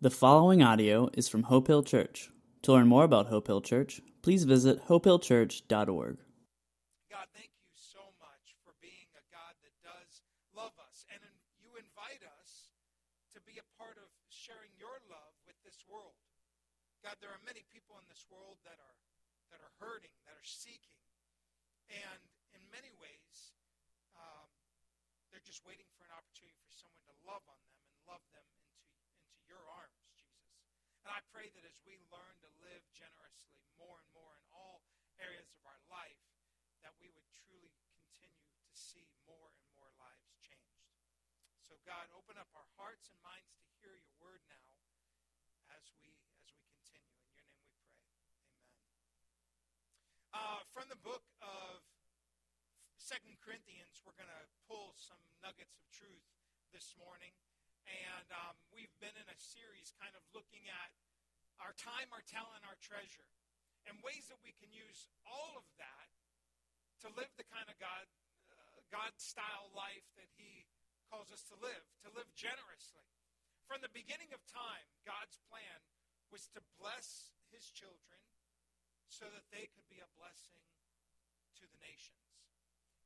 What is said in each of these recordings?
The following audio is from Hope Hill Church. To learn more about Hope Hill Church, please visit hopehillchurch.org. God, thank you so much for being a God that does love us. And you invite us to be a part of sharing your love with this world. God, there are many people in this world that are that are hurting, that are seeking. And in many ways, um, they're just waiting for an opportunity for someone to love on them and love them. And I pray that as we learn to live generously more and more in all areas of our life, that we would truly continue to see more and more lives changed. So God, open up our hearts and minds to hear your word now as we as we continue. In your name we pray. Amen. Uh, from the book of Second Corinthians, we're going to pull some nuggets of truth this morning. And um, we've been in a series kind of looking at our time, our talent, our treasure, and ways that we can use all of that to live the kind of God, uh, God style life that He calls us to live, to live generously. From the beginning of time, God's plan was to bless His children so that they could be a blessing to the nations.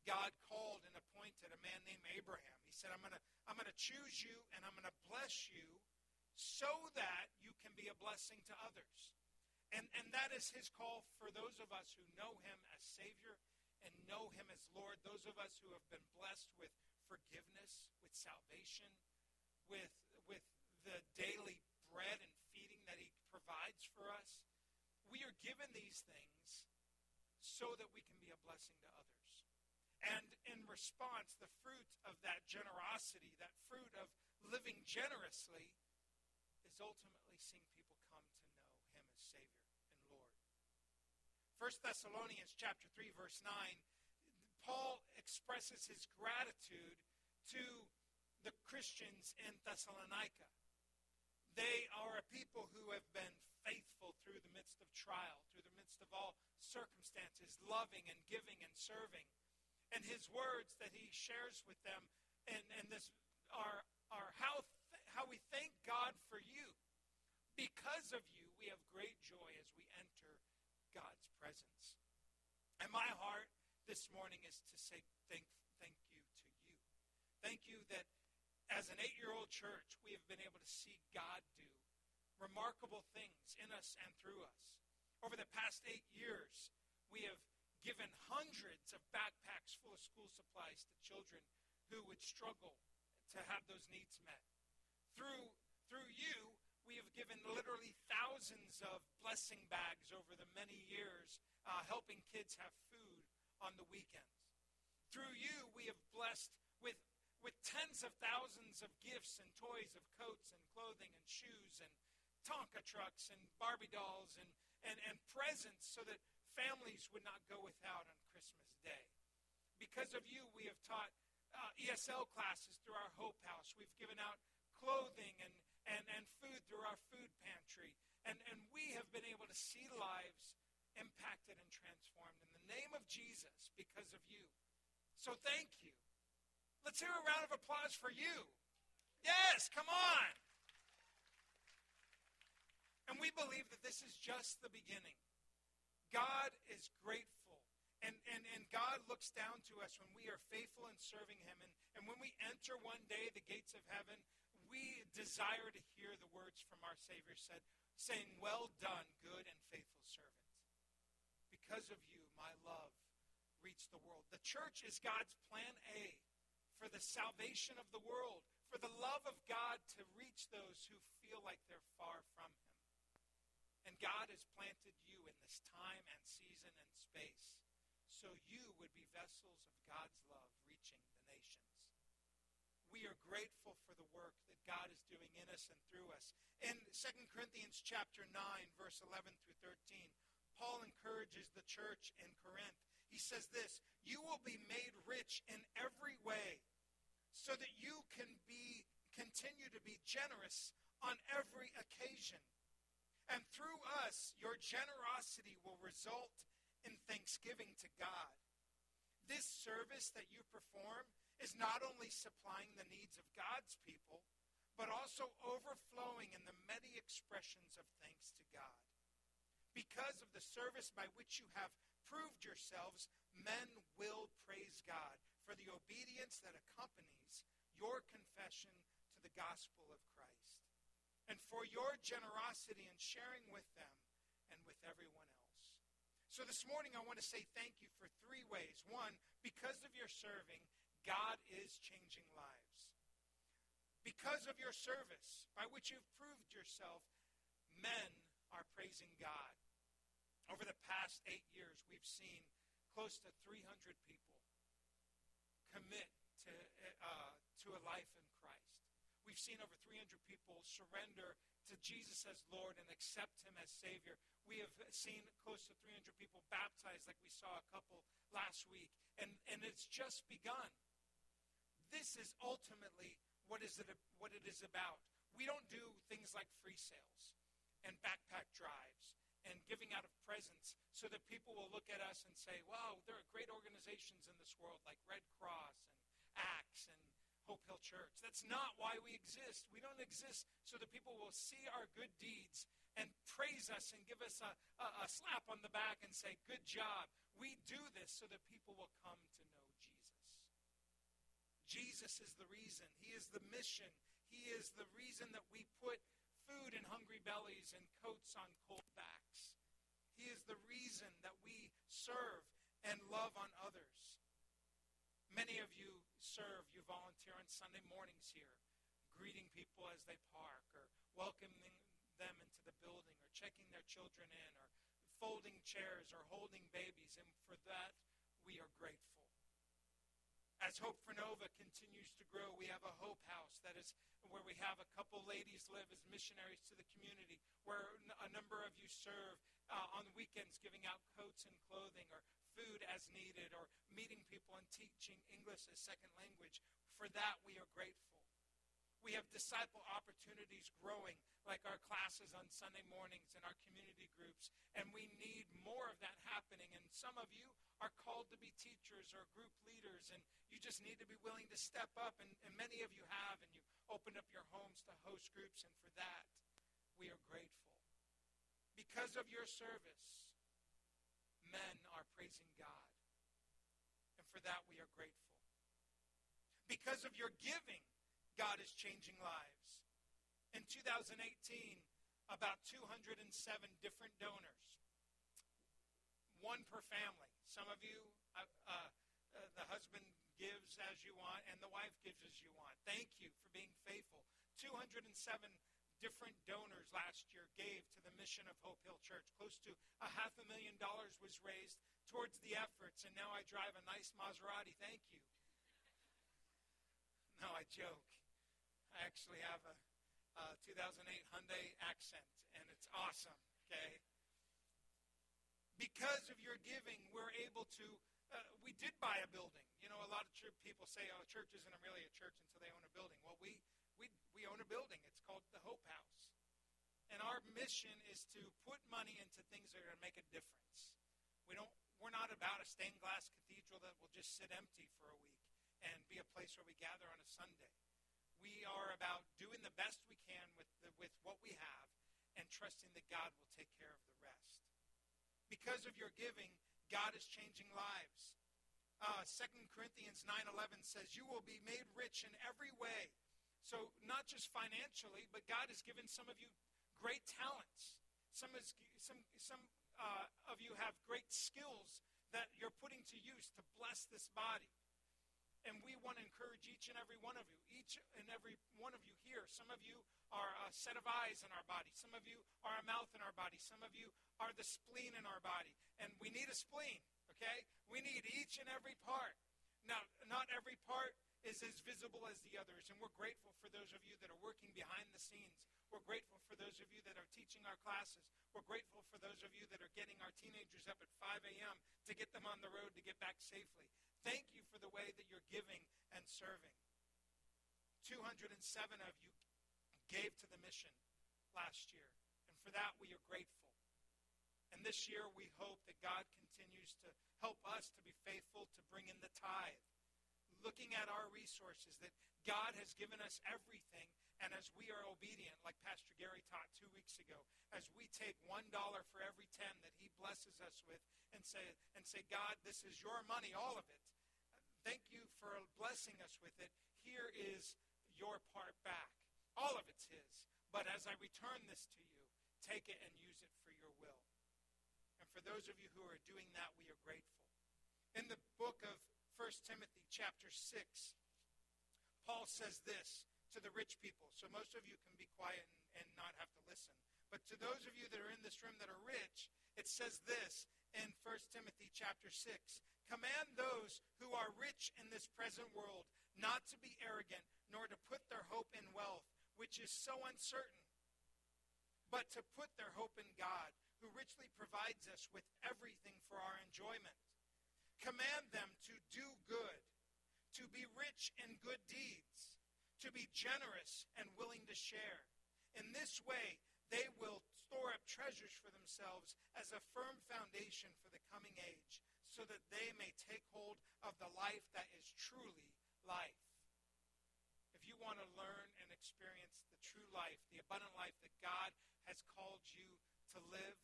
God called and appointed a man named Abraham. He said, I'm going to I'm going to choose you and I'm going to bless you so that you can be a blessing to others. And, and that is his call for those of us who know him as Savior and know him as Lord, those of us who have been blessed with forgiveness, with salvation, with, with the daily bread and feeding that he provides for us. We are given these things so that we can be a blessing to others. And in response, the fruit of that generosity, that fruit of living generously, is ultimately seeing people come to know him as Savior and Lord. 1 Thessalonians chapter 3, verse 9, Paul expresses his gratitude to the Christians in Thessalonica. They are a people who have been faithful through the midst of trial, through the midst of all circumstances, loving and giving and serving and his words that he shares with them and, and this are, are how, th- how we thank God for you. Because of you, we have great joy as we enter God's presence. And my heart this morning is to say thank, thank you to you. Thank you that as an eight year old church, we have been able to see God do remarkable things in us and through us. Over the past eight years, we have given hundreds of backpacks full of school supplies to children who would struggle to have those needs met. Through, through you, we have given literally thousands of blessing bags over the many years, uh, helping kids have food on the weekends. Through you, we have blessed with, with tens of thousands of gifts and toys of coats and clothing and shoes and Tonka trucks and Barbie dolls and, and, and presents so that families would not go without on Christmas Day. Because of you, we have taught uh, ESL classes through our Hope House. We've given out clothing and, and, and food through our food pantry. And, and we have been able to see lives impacted and transformed in the name of Jesus because of you. So thank you. Let's hear a round of applause for you. Yes, come on. And we believe that this is just the beginning. God is grateful. And, and, and God looks down to us when we are faithful in serving Him. And, and when we enter one day the gates of heaven, we desire to hear the words from our Savior said, saying, Well done, good and faithful servant. Because of you, my love reached the world. The church is God's plan A for the salvation of the world, for the love of God to reach those who feel like they're far from Him. And God has planted you in this time and season and space so you would be vessels of God's love reaching the nations. We are grateful for the work that God is doing in us and through us. In 2 Corinthians chapter 9 verse 11 through 13, Paul encourages the church in Corinth. He says this, "You will be made rich in every way so that you can be continue to be generous on every occasion." And through us, your generosity will result in thanksgiving to God. This service that you perform is not only supplying the needs of God's people, but also overflowing in the many expressions of thanks to God. Because of the service by which you have proved yourselves, men will praise God for the obedience that accompanies your confession to the gospel of Christ, and for your generosity in sharing with them and with everyone else. So this morning, I want to say thank you for three ways. One, because of your serving, God is changing lives. Because of your service, by which you've proved yourself, men are praising God. Over the past eight years, we've seen close to 300 people commit to, uh, to a life Christ. We've seen over 300 people surrender to Jesus as Lord and accept Him as Savior. We have seen close to 300 people baptized, like we saw a couple last week. And, and it's just begun. This is ultimately what, is it, what it is about. We don't do things like free sales and backpack drives and giving out of presents so that people will look at us and say, wow, there are great organizations in this world like Red Cross and and Hope Hill Church. That's not why we exist. We don't exist so that people will see our good deeds and praise us and give us a, a, a slap on the back and say, good job. We do this so that people will come to know Jesus. Jesus is the reason. He is the mission. He is the reason that we put food in hungry bellies and coats on cold backs. He is the reason that we serve and love on others. Many of you serve, you volunteer on Sunday mornings here, greeting people as they park, or welcoming them into the building, or checking their children in, or folding chairs, or holding babies. And for that, we are grateful. As Hope for Nova continues to grow, we have a Hope House that is where we have a couple ladies live as missionaries to the community, where a number of you serve uh, on weekends giving out coats and clothing or food as needed or meeting people and teaching English as second language. For that, we are grateful. We have disciple opportunities growing, like our classes on Sunday mornings and our community groups, and we need more of that happening. And some of you are called to be teachers or group leaders, and you just need to be willing to step up. And, and many of you have, and you've opened up your homes to host groups, and for that, we are grateful. Because of your service, men are praising God. And for that, we are grateful. Because of your giving, God is changing lives. In 2018, about 207 different donors, one per family. Some of you, uh, uh, uh, the husband gives as you want and the wife gives as you want. Thank you for being faithful. 207 different donors last year gave to the mission of Hope Hill Church. Close to a half a million dollars was raised towards the efforts, and now I drive a nice Maserati. Thank you. No, I joke. I actually have a, a 2008 Hyundai Accent, and it's awesome, okay? Because of your giving, we're able to, uh, we did buy a building. You know, a lot of church people say, oh, a church isn't really a church until they own a building. Well, we, we, we own a building. It's called the Hope House. And our mission is to put money into things that are going to make a difference. We don't, we're not about a stained glass cathedral that will just sit empty for a week and be a place where we gather on a Sunday. We are about doing the best we can with, the, with what we have and trusting that God will take care of the rest. Because of your giving, God is changing lives. Uh, 2 Corinthians 9.11 says, You will be made rich in every way. So not just financially, but God has given some of you great talents. Some, is, some, some uh, of you have great skills that you're putting to use to bless this body. And we want to encourage each and every one of you, each and every one of you here. Some of you are a set of eyes in our body. Some of you are a mouth in our body. Some of you are the spleen in our body. And we need a spleen, okay? We need each and every part. Now, not every part is as visible as the others. And we're grateful for those of you that are working behind the scenes. We're grateful for those of you that are teaching our classes. We're grateful for those of you that are getting our teenagers up at 5 a.m. to get them on the road to get back safely. Thank you for the way that you're giving and serving. 207 of you gave to the mission last year, and for that we are grateful. And this year we hope that God continues to help us to be faithful to bring in the tithe, looking at our resources, that God has given us everything, And as we are obedient, like Pastor Gary taught two weeks ago, as we take one dollar for every ten that he blesses us with and say, and say, God, this is your money, all of it. Thank you for blessing us with it. Here is your part back. All of it's his. But as I return this to you, take it and use it for your will. And for those of you who are doing that, we are grateful. In the book of 1 Timothy, chapter 6, Paul says this to the rich people. So most of you can be quiet and, and not have to listen. But to those of you that are in this room that are rich, it says this in 1 Timothy chapter 6. Command those who are rich in this present world not to be arrogant, nor to put their hope in wealth, which is so uncertain, but to put their hope in God, who richly provides us with everything for our enjoyment. Command them to do good, to be rich in good deeds to be generous and willing to share. In this way, they will store up treasures for themselves as a firm foundation for the coming age, so that they may take hold of the life that is truly life. If you want to learn experience the true life, the abundant life that God has called you to live,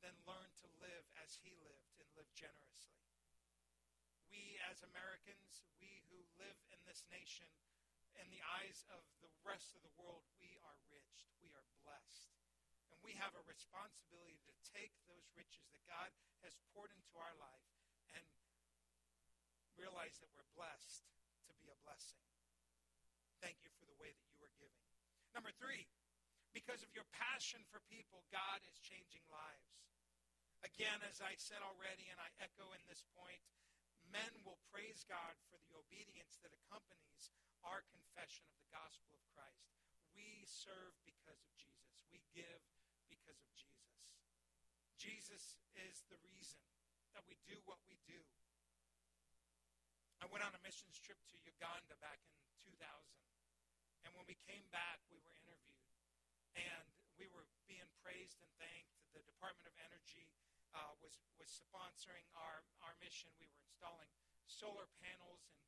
then learn to live as he lived and live generously. We as Americans, we who live in this nation, in the eyes of the rest of the world, we are rich. We are blessed. And we have a responsibility to take those riches that God has poured into our life and realize that we're blessed to be a blessing. Thank you for the way that you. Number three, because of your passion for people, God is changing lives. Again, as I said already, and I echo in this point, men will praise God for the obedience that accompanies our confession of the gospel of Christ. We serve because of Jesus. We give because of Jesus. Jesus is the reason that we do what we do. I went on a missions trip to Uganda back in 2000. And when we came back, we were interviewed. And we were being praised and thanked. The Department of Energy uh, was, was sponsoring our, our mission. We were installing solar panels and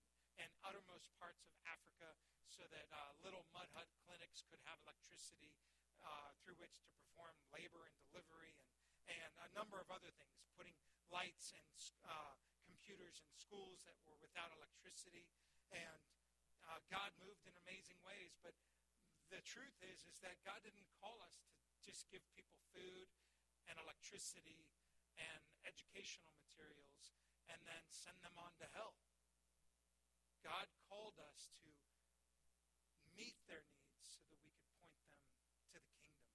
and uttermost parts of Africa so that uh, little mud hut clinics could have electricity uh, through which to perform labor and delivery and, and a number of other things, putting lights and uh, computers in schools that were without electricity. And uh, God moved in amazing ways. But the truth is, is that God didn't call us to just give people food and electricity and educational materials and then send them on to hell. God called us to meet their needs so that we could point them to the kingdom.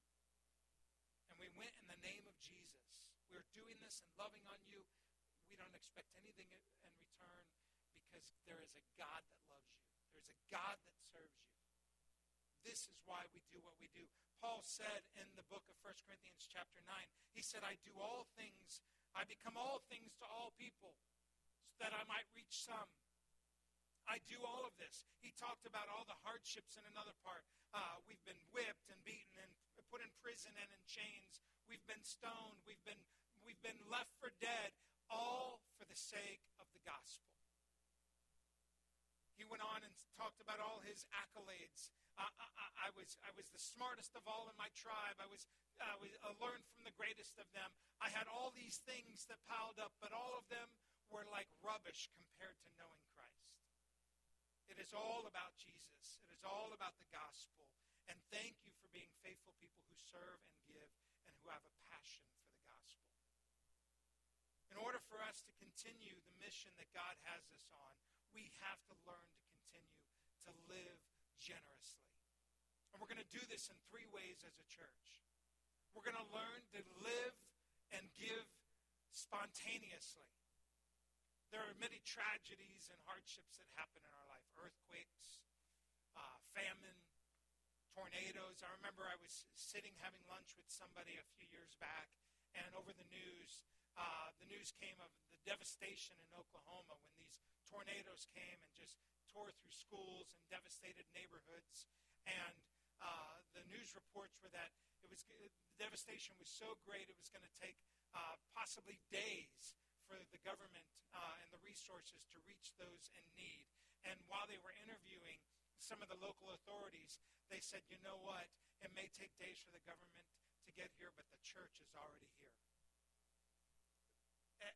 And we went in the name of Jesus. We're doing this and loving on you. We don't expect anything in return because there is a God that loves you. There's a God that serves you. This is why we do what we do. Paul said in the book of 1 Corinthians chapter 9, he said, I do all things, I become all things to all people, so that I might reach some. I do all of this. He talked about all the hardships in another part. Uh, we've been whipped and beaten and put in prison and in chains. We've been stoned. We've been, we've been left for dead, all for the sake of the gospel. He went on and talked about all his accolades. Uh, I, I, was, I was the smartest of all in my tribe. I was, I was I learned from the greatest of them. I had all these things that piled up, but all of them were like rubbish compared to knowing Christ. it is all about Jesus. It is all about the gospel. And thank you for being faithful people who serve and give and who have a passion for the gospel. In order for us to continue the mission that God has us on, we have to learn to continue to live generously. And we're going to do this in three ways as a church. We're going to learn to live and give spontaneously. There are many tragedies and hardships that happen in our life earthquakes, uh, famine, tornadoes. I remember I was sitting having lunch with somebody a few years back, and over the news, uh, the news came of the devastation in Oklahoma when these tornadoes came and just tore through schools and devastated neighborhoods. And uh, the news reports were that it was the devastation was so great it was going to take uh, possibly days for the government uh, and the resources to reach those in need. And while they were interviewing some of the local authorities, they said, you know what? It may take days for the government get here, but the church is already here.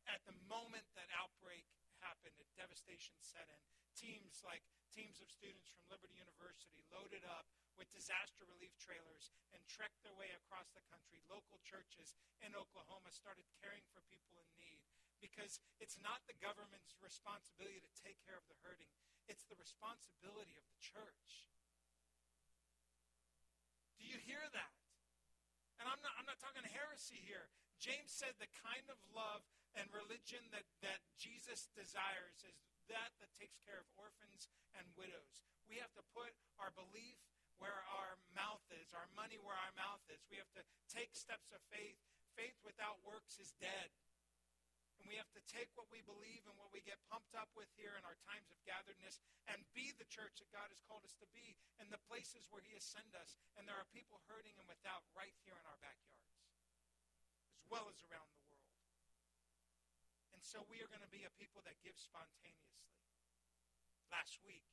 At the moment that outbreak happened and devastation set in, teams like teams of students from Liberty University loaded up with disaster relief trailers and trekked their way across the country. Local churches in Oklahoma started caring for people in need because it's not the government's responsibility to take care of the hurting, it's the responsibility of the church. Do you hear that? And I'm not, I'm not talking heresy here. James said the kind of love and religion that, that Jesus desires is that that takes care of orphans and widows. We have to put our belief where our mouth is, our money where our mouth is. We have to take steps of faith. Faith without works is dead. And we have to take what we believe and what we get pumped up with here in our times of gatheredness and be the church that God has called us to be in the places where He has sent us. And there are people hurting and without right here in our backyards, as well as around the world. And so we are going to be a people that give spontaneously. Last week,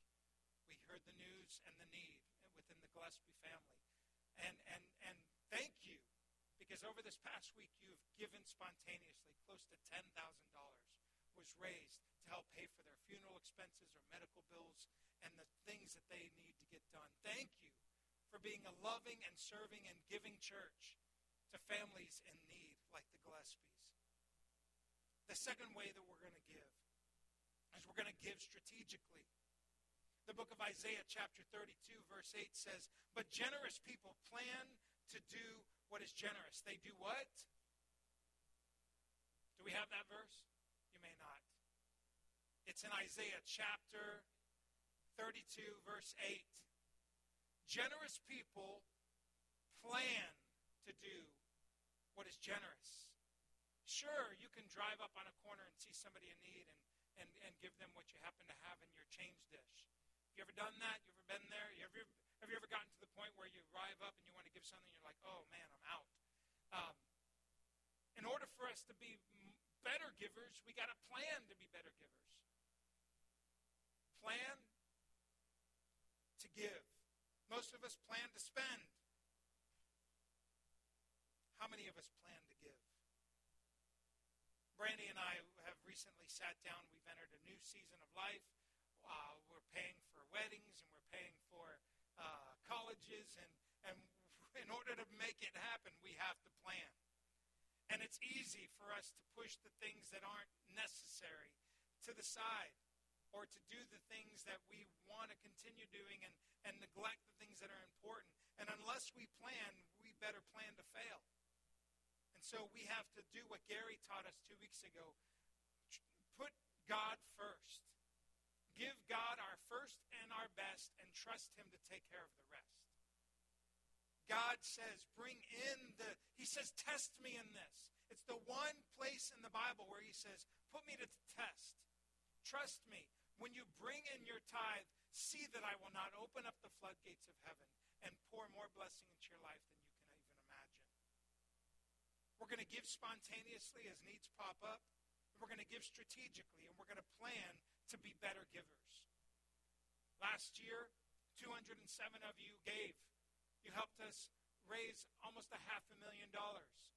we heard the news and the need within the Gillespie family. And, and, and thank you, because over this past week, you've given spontaneously close to $10,000 was raised to help pay for their funeral expenses or medical bills and the things that they need to get done. Thank you for being a loving and serving and giving church to families in need like the Gillespies. The second way that we're going to give is we're going to give strategically. The book of Isaiah, chapter 32, verse 8 says, But generous people plan to do what is generous. They do what? Do we have that verse? You may not. It's in Isaiah chapter 32, verse 8. Generous people plan to do what is generous. Sure, you can drive up on a corner and see somebody in need and, and, and give them what you happen to have in your change dish. You ever done that? You ever been there? You ever, have you ever gotten to the point where you arrive up and you want to give something, you're like, oh man, I'm out. Um, in order for us to be better givers, we got to plan to be better givers. Plan to give. Most of us plan to spend. How many of us plan to give? Brandy and I have recently sat down. We've entered a new season of life. Uh, we're paying weddings and we're paying for uh, colleges, and, and in order to make it happen, we have to plan. And it's easy for us to push the things that aren't necessary to the side or to do the things that we want to continue doing and, and neglect the things that are important. And unless we plan, we better plan to fail. And so we have to do what Gary taught us two weeks ago put God first. Give God our first and our best and trust Him to take care of the rest. God says, bring in the, He says, test me in this. It's the one place in the Bible where He says, put me to the test. Trust me. When you bring in your tithe, see that I will not open up the floodgates of heaven and pour more blessing into your life than you can even imagine. we're going to give spontaneously as needs pop up. And we're going to give strategically. And we're going to plan to be better givers. Last year, 207 of you gave. You helped us raise almost a half a million dollars.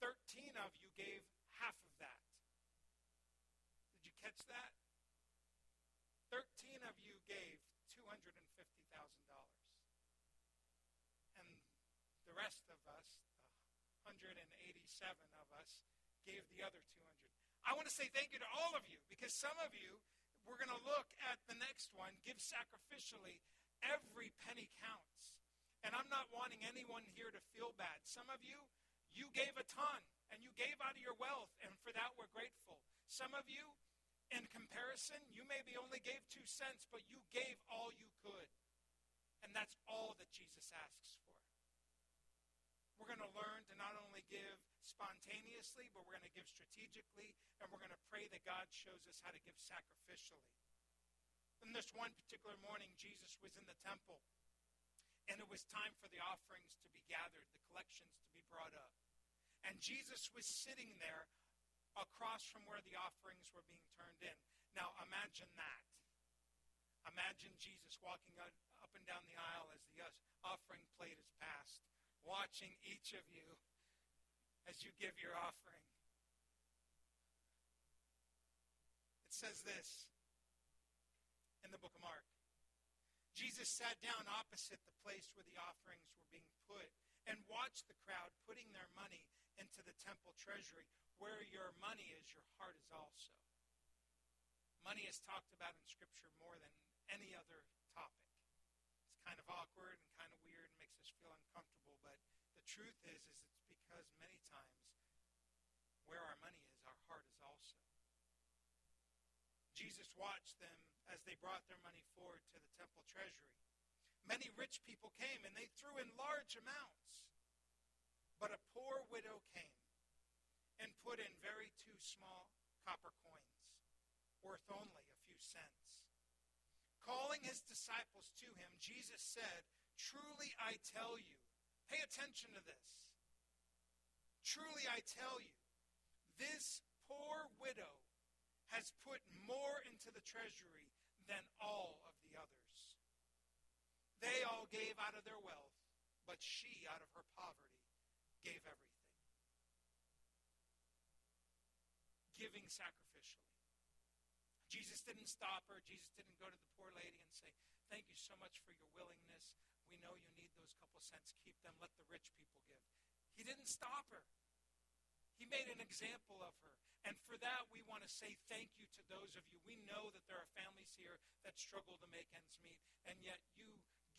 13 of you gave half of that. Did you catch that? 13 of you gave $250,000. And the rest of us, 187 of us gave the other 200. I want to say thank you to all of you because some of you, we're going to look at the next one, give sacrificially. Every penny counts. And I'm not wanting anyone here to feel bad. Some of you, you gave a ton and you gave out of your wealth, and for that we're grateful. Some of you, in comparison, you maybe only gave two cents, but you gave all you could. And that's all that Jesus asks for. We're going to learn to not only give spontaneously, but we're going to give strategically, and we're going to pray that God shows us how to give sacrificially. And this one particular morning, Jesus was in the temple, and it was time for the offerings to be gathered, the collections to be brought up. And Jesus was sitting there across from where the offerings were being turned in. Now, imagine that. Imagine Jesus walking up and down the aisle as the uh, offering plate is passed, watching each of you as you give your offering. It says this in the book of Mark. Jesus sat down opposite the place where the offerings were being put and watched the crowd putting their money into the temple treasury. Where your money is, your heart is also. Money is talked about in Scripture more than any other topic. It's kind of awkward and kind of weird and makes us feel uncomfortable, but the truth is, is it's because many times where our money is, our heart is also. Jesus watched them as they brought their money forward to the temple treasury. Many rich people came and they threw in large amounts. But a poor widow came and put in very two small copper coins, worth only a few cents. Calling his disciples to him, Jesus said, Truly I tell you, pay attention to this. Truly I tell you, this poor widow has put more into the treasury than all of the others. They all gave out of their wealth, but she, out of her poverty, gave everything. Giving sacrificially. Jesus didn't stop her. Jesus didn't go to the poor lady and say, Thank you so much for your willingness. We know you need those couple cents. Keep them. Let the rich people give. He didn't stop her. He made an example of her. And for that, we want to say thank you to those of you. We know that there are families here that struggle to make ends meet, and yet you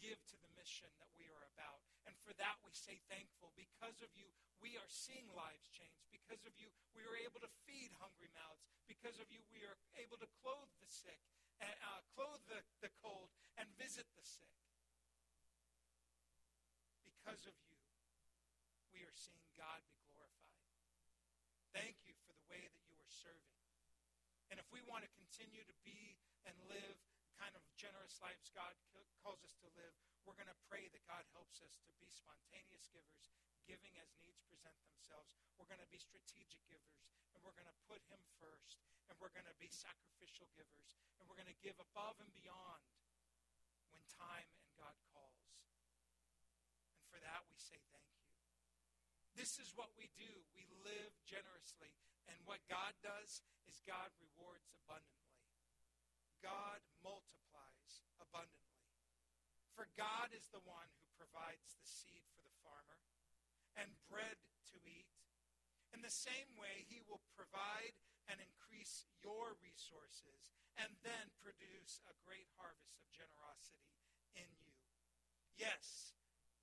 give to the mission that we are about. And for that, we say thankful. Because of you, we are seeing lives change. Because of you, we are able to feed hungry mouths. Because of you, we are able to clothe the sick, uh, clothe the, the cold, and visit the sick. Because of you, we are seeing God be glorified. Thank you for the way that you are serving. And if we want to continue to be and live kind of generous lives God calls us to live, we're going to pray that God helps us to be spontaneous givers, giving as needs present themselves. We're going to be strategic givers, and we're going to put Him first, and we're going to be sacrificial givers, and we're going to give above and beyond when time and God calls. And for that, we say thank you. This is what we do. We live generously. And what God does is God rewards abundantly. God multiplies abundantly. For God is the one who provides the seed for the farmer and bread to eat. In the same way, he will provide and increase your resources and then produce a great harvest of generosity in you. Yes,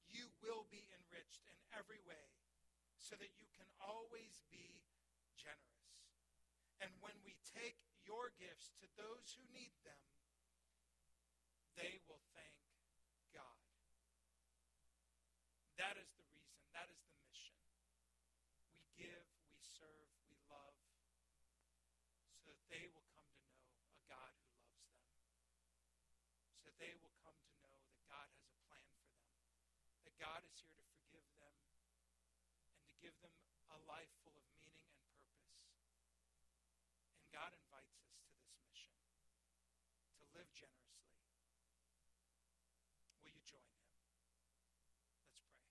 you will be enriched in every way so that you can always be generous. And when we take your gifts to those who need them, they will thank God. That is the mission. We give, we serve, we love, so that they will come to know a God who loves them. So that they will come to know that God has a plan for them. That God is here to forgive them and to give them a life full of meaning and purpose. And God invites us to this mission to live generously. Will you join him? Let's pray.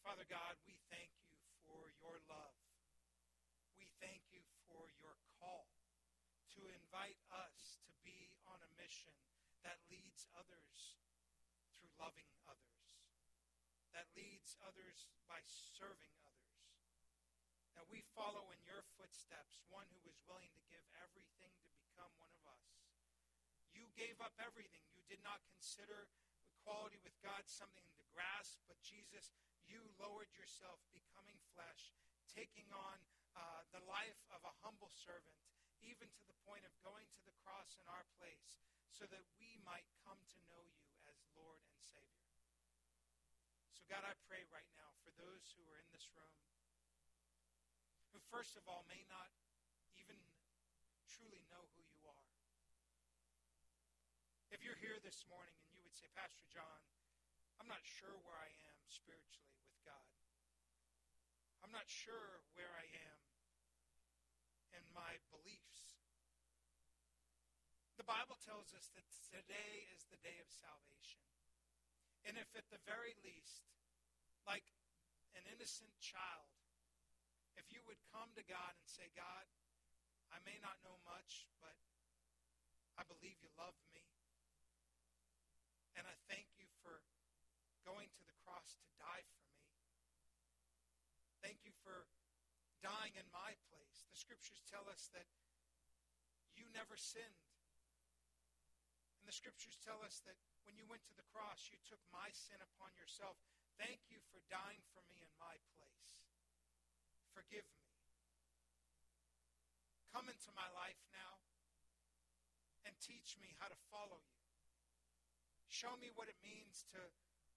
Father God, we thank you for your love. We thank you for your call to invite us to be on a mission that leads others through loving others, that leads others by serving others that we follow in your footsteps, one who was willing to give everything to become one of us. You gave up everything. You did not consider equality with God something to grasp, but Jesus, you lowered yourself, becoming flesh, taking on uh, the life of a humble servant, even to the point of going to the cross in our place, so that we might come to know you as Lord and Savior. So, God, I pray right now for those who are in this room who, first of all, may not even truly know who you are. If you're here this morning and you would say, Pastor John, I'm not sure where I am spiritually with God. I'm not sure where I am in my beliefs. The Bible tells us that today is the day of salvation. And if at the very least, like an innocent child, if you would come to God and say, God, I may not know much, but I believe you love me. And I thank you for going to the cross to die for me. Thank you for dying in my place. The scriptures tell us that you never sinned. And the scriptures tell us that when you went to the cross, you took my sin upon yourself. Thank you for dying for me in my place. Forgive me. Come into my life now and teach me how to follow you. Show me what it means to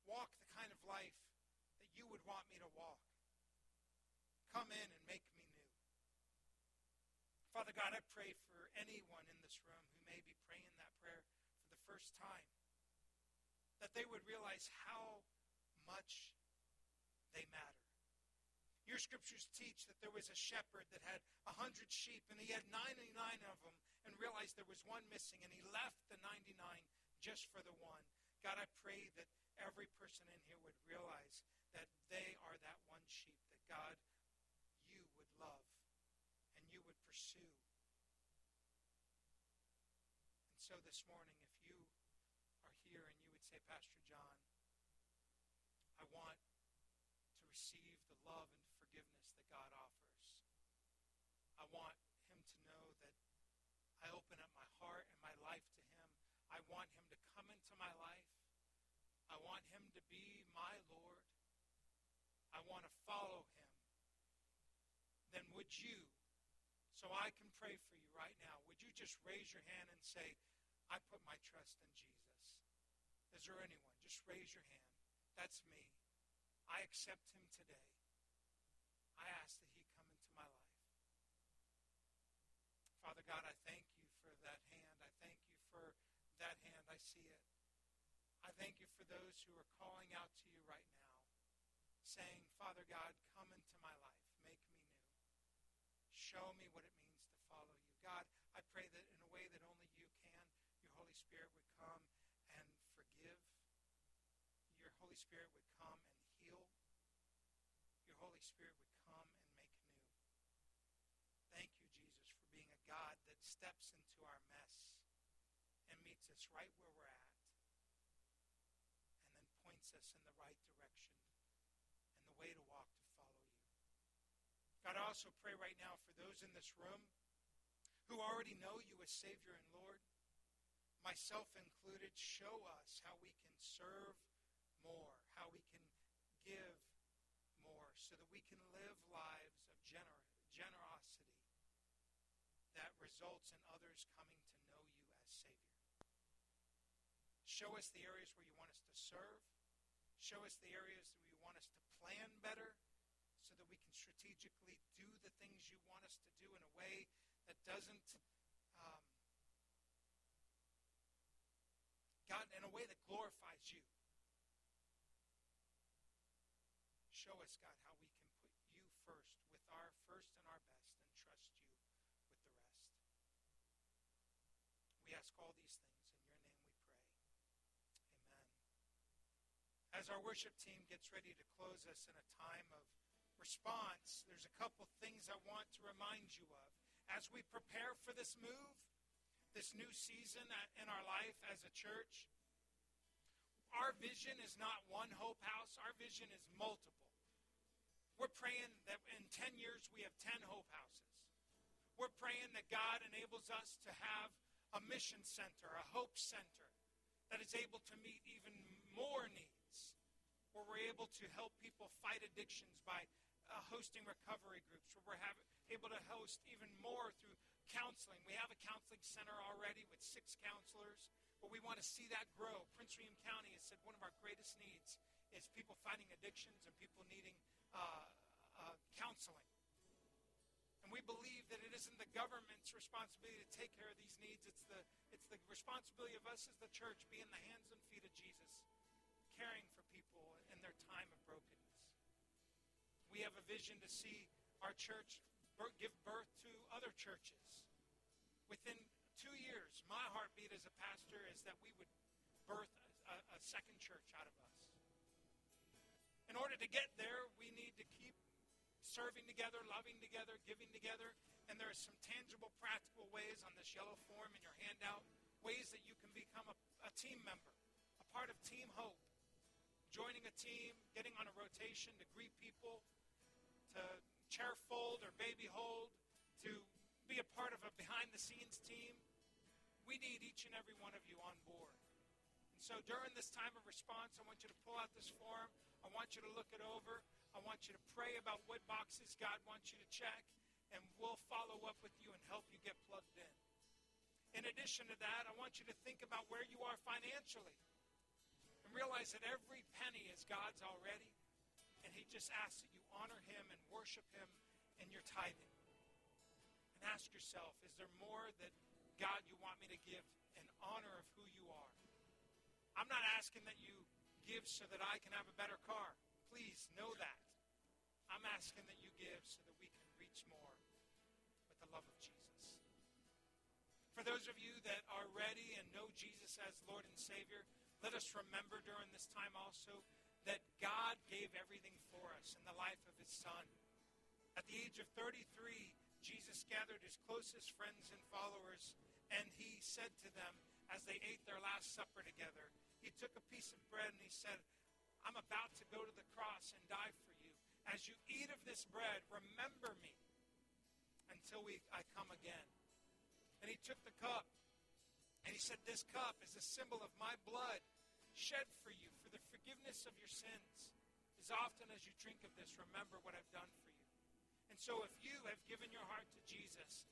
walk the kind of life that you would want me to walk. Come in and make me new. Father God, I pray for anyone in this room who may be praying that prayer for the first time, that they would realize how much they matter. Your scriptures teach that there was a shepherd that had a hundred sheep, and he had 99 of them, and realized there was one missing, and he left the 99 just for the one. God, I pray that every person in here would realize that they are that one sheep, that God, you would love and you would pursue. And so this morning, if you are here and you would say, Pastor John, want to receive the love and forgiveness that God offers. I want him to know that I open up my heart and my life to him. I want him to come into my life. I want him to be my Lord. I want to follow him. Then would you, so I can pray for you right now, would you just raise your hand and say, I put my trust in Jesus? Is there anyone? Just raise your hand. That's me. I accept him today. I ask that he come into my life. Father God, I thank you for that hand. I thank you for that hand. I see it. I thank you for those who are calling out to you right now, saying, Father God, come into my life. Make me new. Show me what it means to follow you. God, I pray that in a way that only you can, your Holy Spirit would come and forgive. Your Holy Spirit would come and heal. Your Holy Spirit would come and make new. Thank you, Jesus, for being a God that steps into our mess and meets us right where we're at and then points us in the right direction and the way to walk to follow you. God, I also pray right now for those in this room who already know you as Savior and Lord, myself included, show us how we can serve more, how we can give more, so that we can live lives of gener- generosity that results in others coming to know you as Savior. Show us the areas where you want us to serve. Show us the areas where you want us to plan better so that we can strategically do the things you want us to do in a way that doesn't, um, God, in a way that glorifies you. Show us, God, how we can put you first with our first and our best and trust you with the rest. We ask all these things. As our worship team gets ready to close us in a time of response, there's a couple things I want to remind you of. As we prepare for this move, this new season in our life as a church, our vision is not one hope house, our vision is multiple. We're praying that in 10 years we have 10 hope houses. We're praying that God enables us to have a mission center, a hope center that is able to meet even more needs where we're able to help people fight addictions by uh, hosting recovery groups, where we're have, able to host even more through counseling. We have a counseling center already with six counselors, but we want to see that grow. Prince William County has said one of our greatest needs is people fighting addictions and people needing uh, uh, counseling. And we believe that it isn't the government's responsibility to take care of these needs. It's the, it's the responsibility of us as the church being the hands and feet of Jesus, caring for people in their time of brokenness. We have a vision to see our church give birth to other churches within two years, my heartbeat as a pastor is that we would birth a, a, second church out of us. In order to get there, we need to keep serving together, loving together, giving together. And there are some tangible, practical ways on this yellow form in your handout, ways that you can become a, a team member, a part of Team Hope, joining a team, getting on a rotation to greet people, to chair fold or baby hold, to be a part of a behind the scenes team. We need each and every one of you on board. And so during this time of response, I want you to pull out this form. I want you to look it over. I want you to pray about what boxes God wants you to check, and we'll follow up with you and help you get plugged in. In addition to that, I want you to think about where you are financially and realize that every penny is God's already, and He just asks that you honor Him and worship Him in your tithing. And ask yourself, is there more that God you want me to give in honor of who you are? I'm not asking that you give so that I can have a better car. Please know that. I'm asking that you give so that we can reach more with the love of Jesus. For those of you that are ready and know Jesus as Lord and Savior, let us remember during this time also that God gave everything for us in the life of his Son. At the age of 33, Jesus gathered his closest friends and followers, and he said to them as they ate their Last Supper together, he took a piece of bread and he said, I'm about to go to the cross and die for you. As you eat of this bread, remember me until we, I come again. And he took the cup said, This cup is a symbol of my blood shed for you for the forgiveness of your sins. As often as you drink of this, remember what I've done for you. And so if you have given your heart to Jesus,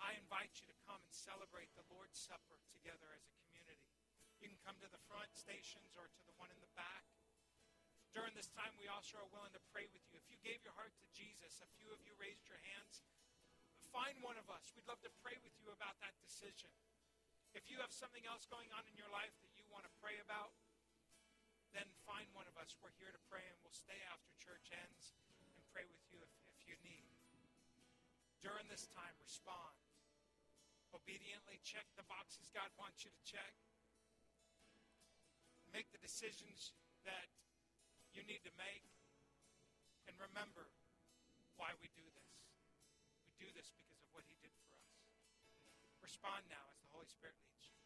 I invite you to come and celebrate the Lord's Supper together as a community. You can come to the front stations or to the one in the back. During this time, we also are willing to pray with you. If you gave your heart to Jesus, a few of you raised your hands, find one of us. We'd love to pray with you about that decision. If you have something else going on in your life that you want to pray about, then find one of us. We're here to pray, and we'll stay after church ends and pray with you if, if you need. During this time, respond. Obediently check the boxes God wants you to check. Make the decisions that you need to make. And remember why we do this. We do this because of what he did. Respond now as the Holy Spirit leads you.